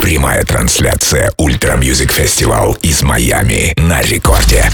Прямая трансляция Ультра Мьюзик Фестивал из Майами на рекорде.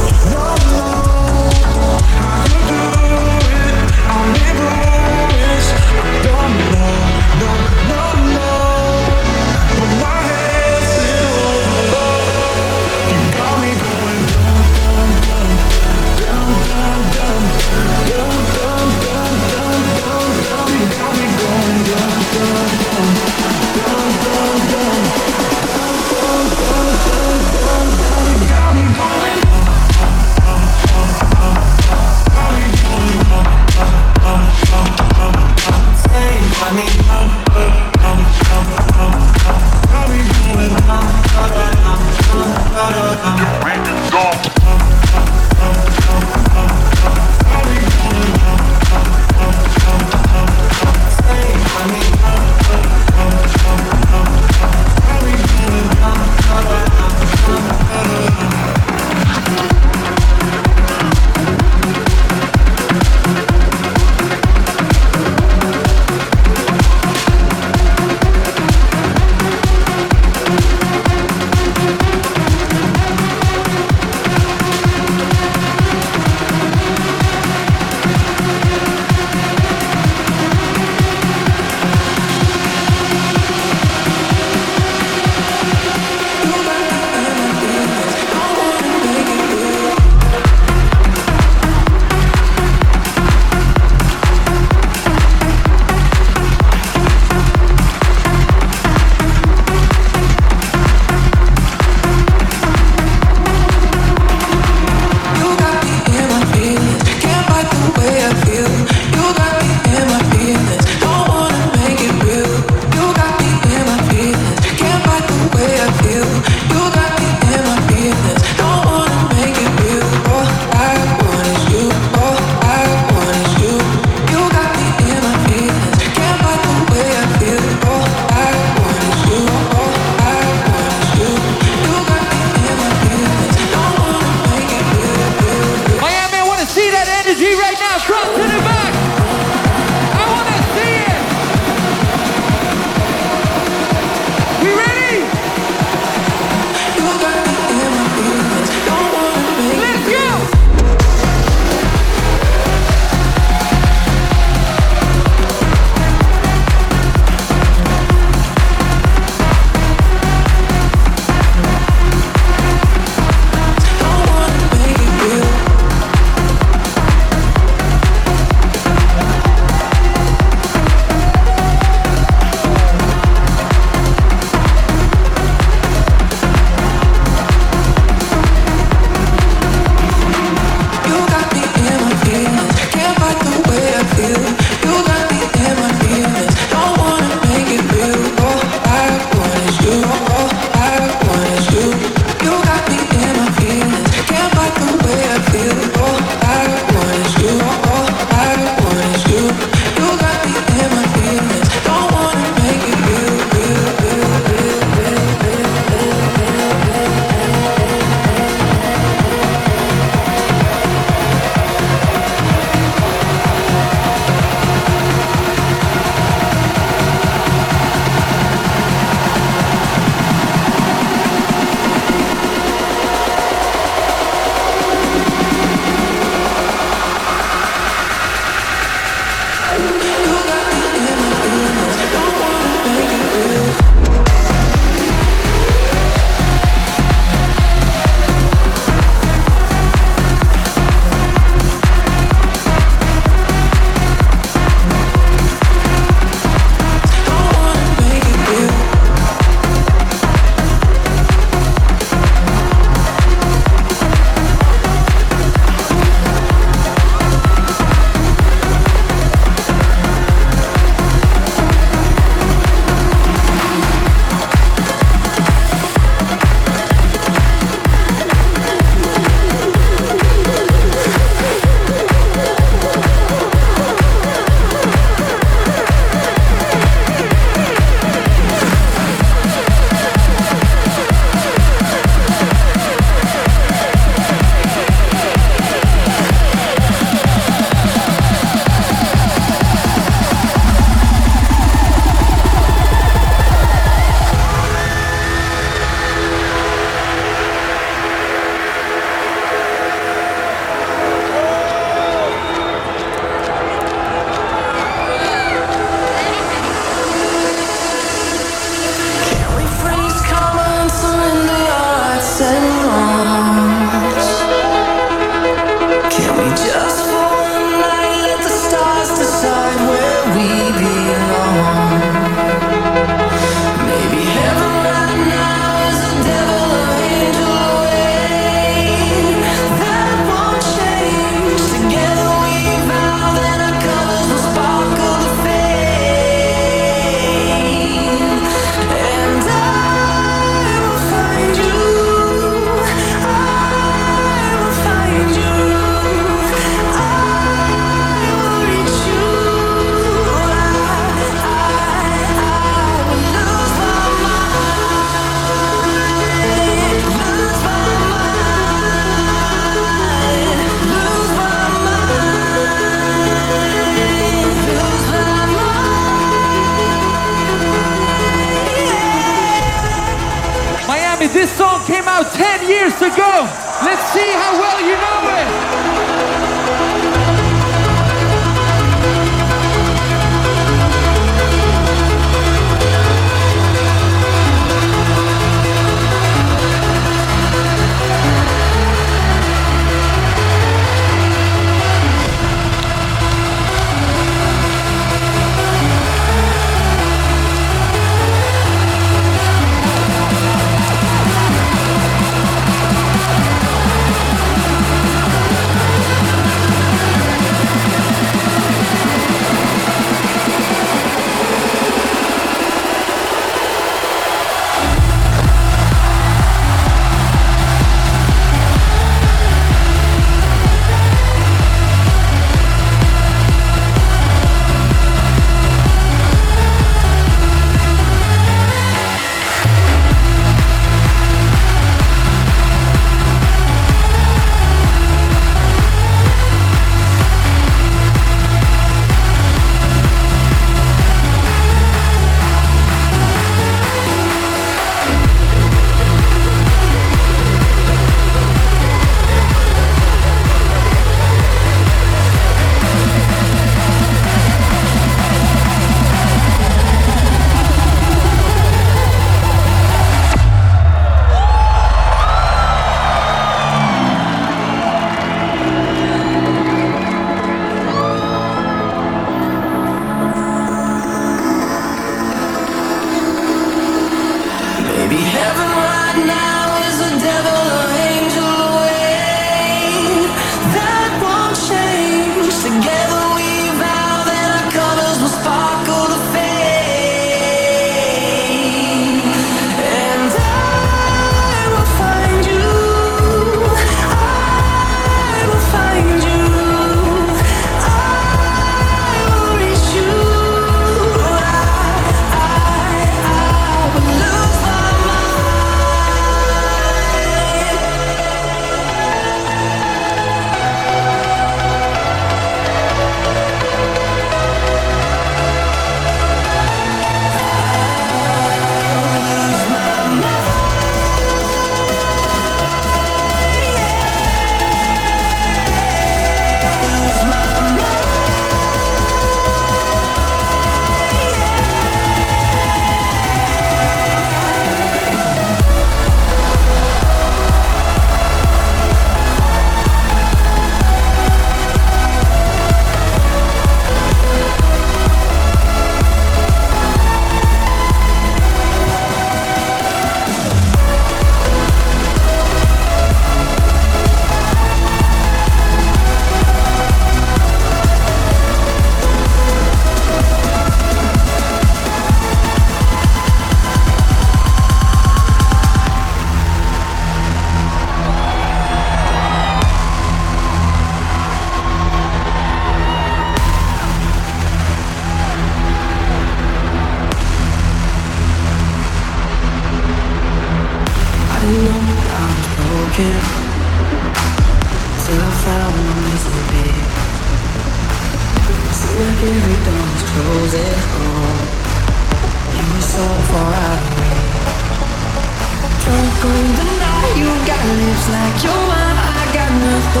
Oh,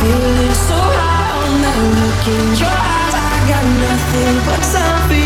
Feeling so high on the look in your eyes. I got nothing but time for you.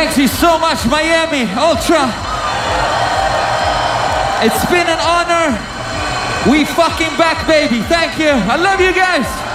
Thank you so much, Miami Ultra. It's been an honor. We fucking back, baby. Thank you. I love you guys.